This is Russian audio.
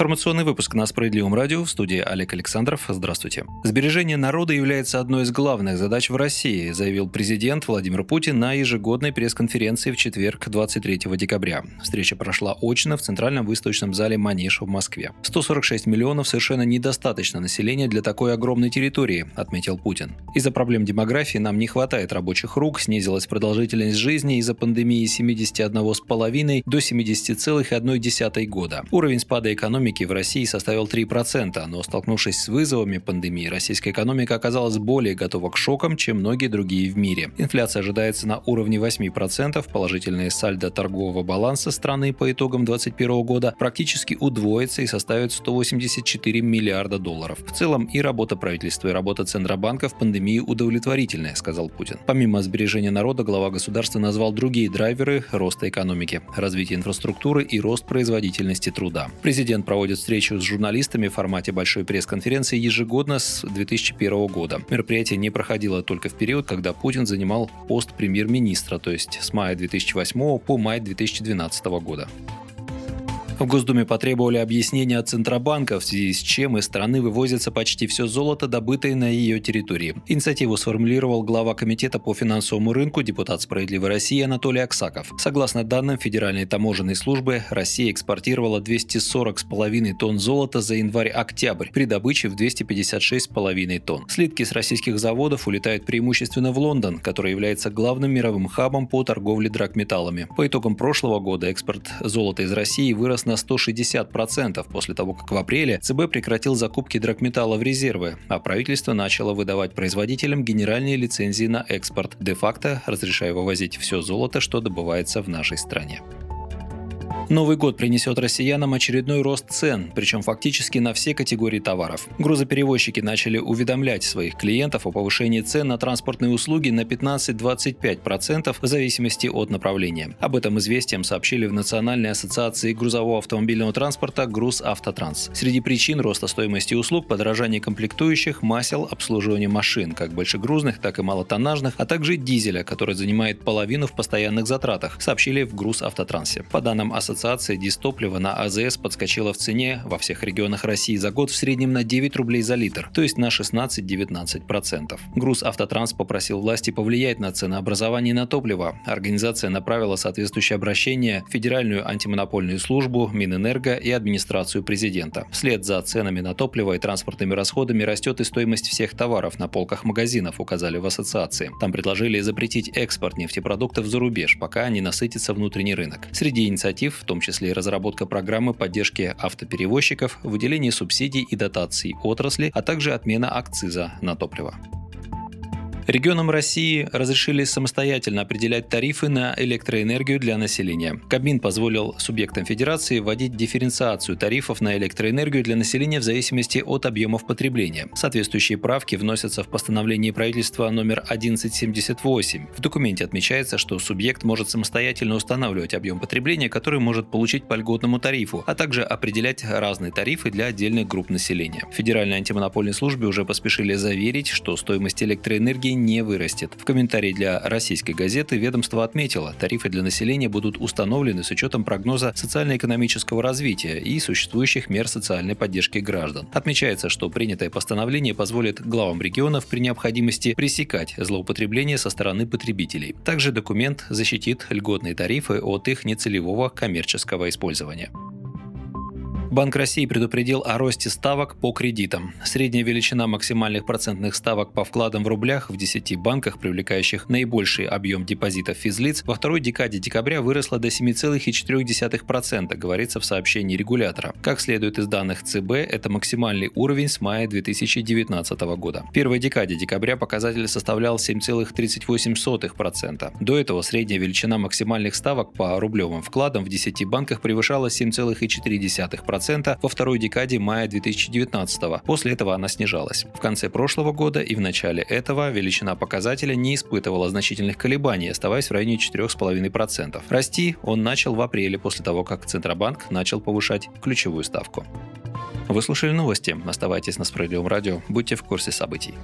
Информационный выпуск на Справедливом радио в студии Олег Александров. Здравствуйте. Сбережение народа является одной из главных задач в России, заявил президент Владимир Путин на ежегодной пресс-конференции в четверг 23 декабря. Встреча прошла очно в Центральном выставочном зале «Манеж» в Москве. 146 миллионов совершенно недостаточно населения для такой огромной территории, отметил Путин. Из-за проблем демографии нам не хватает рабочих рук, снизилась продолжительность жизни из-за пандемии 71,5 до 70,1 года. Уровень спада экономики экономики в России составил 3%, но столкнувшись с вызовами пандемии, российская экономика оказалась более готова к шокам, чем многие другие в мире. Инфляция ожидается на уровне 8%, положительные сальдо торгового баланса страны по итогам 2021 года практически удвоится и составит 184 миллиарда долларов. В целом и работа правительства, и работа Центробанка в пандемии удовлетворительная, сказал Путин. Помимо сбережения народа, глава государства назвал другие драйверы роста экономики – развитие инфраструктуры и рост производительности труда. Президент Президент проводит встречу с журналистами в формате большой пресс-конференции ежегодно с 2001 года. Мероприятие не проходило только в период, когда Путин занимал пост премьер-министра, то есть с мая 2008 по май 2012 года. В Госдуме потребовали объяснения от Центробанка, в связи с чем из страны вывозится почти все золото, добытое на ее территории. Инициативу сформулировал глава Комитета по финансовому рынку, депутат «Справедливой России» Анатолий Аксаков. Согласно данным Федеральной таможенной службы, Россия экспортировала 240,5 тонн золота за январь-октябрь при добыче в 256,5 тонн. Слитки с российских заводов улетают преимущественно в Лондон, который является главным мировым хабом по торговле драгметаллами. По итогам прошлого года экспорт золота из России вырос на 160% после того, как в апреле ЦБ прекратил закупки драгметалла в резервы, а правительство начало выдавать производителям генеральные лицензии на экспорт, де-факто разрешая вывозить все золото, что добывается в нашей стране. Новый год принесет россиянам очередной рост цен, причем фактически на все категории товаров. Грузоперевозчики начали уведомлять своих клиентов о повышении цен на транспортные услуги на 15-25% в зависимости от направления. Об этом известием сообщили в Национальной ассоциации грузового автомобильного транспорта «Груз Автотранс». Среди причин роста стоимости услуг – подорожание комплектующих, масел, обслуживание машин, как большегрузных, так и малотоннажных, а также дизеля, который занимает половину в постоянных затратах, сообщили в «Груз Автотрансе». По данным ассоциации, ассоциации дистоплива на АЗС подскочила в цене во всех регионах России за год в среднем на 9 рублей за литр, то есть на 16-19%. Груз Автотранс попросил власти повлиять на ценообразование на топливо. Организация направила соответствующее обращение в Федеральную антимонопольную службу, Минэнерго и администрацию президента. Вслед за ценами на топливо и транспортными расходами растет и стоимость всех товаров на полках магазинов, указали в ассоциации. Там предложили запретить экспорт нефтепродуктов за рубеж, пока не насытится внутренний рынок. Среди инициатив том числе и разработка программы поддержки автоперевозчиков, выделение субсидий и дотаций отрасли, а также отмена акциза на топливо. Регионам России разрешили самостоятельно определять тарифы на электроэнергию для населения. Кабмин позволил субъектам Федерации вводить дифференциацию тарифов на электроэнергию для населения в зависимости от объемов потребления. Соответствующие правки вносятся в постановление правительства номер 1178. В документе отмечается, что субъект может самостоятельно устанавливать объем потребления, который может получить по льготному тарифу, а также определять разные тарифы для отдельных групп населения. В Федеральной антимонопольной уже поспешили заверить, что стоимость электроэнергии не вырастет. В комментарии для российской газеты ведомство отметило, тарифы для населения будут установлены с учетом прогноза социально-экономического развития и существующих мер социальной поддержки граждан. Отмечается, что принятое постановление позволит главам регионов при необходимости пресекать злоупотребление со стороны потребителей. Также документ защитит льготные тарифы от их нецелевого коммерческого использования. Банк России предупредил о росте ставок по кредитам. Средняя величина максимальных процентных ставок по вкладам в рублях в 10 банках, привлекающих наибольший объем депозитов физлиц, во второй декаде декабря выросла до 7,4%, говорится в сообщении регулятора. Как следует из данных ЦБ, это максимальный уровень с мая 2019 года. В первой декаде декабря показатель составлял 7,38%. До этого средняя величина максимальных ставок по рублевым вкладам в 10 банках превышала 7,4%. 2,5% во второй декаде мая 2019 После этого она снижалась. В конце прошлого года и в начале этого величина показателя не испытывала значительных колебаний, оставаясь в районе 4,5%. Расти он начал в апреле после того, как Центробанк начал повышать ключевую ставку. Вы слушали новости. Оставайтесь на Справедливом радио. Будьте в курсе событий.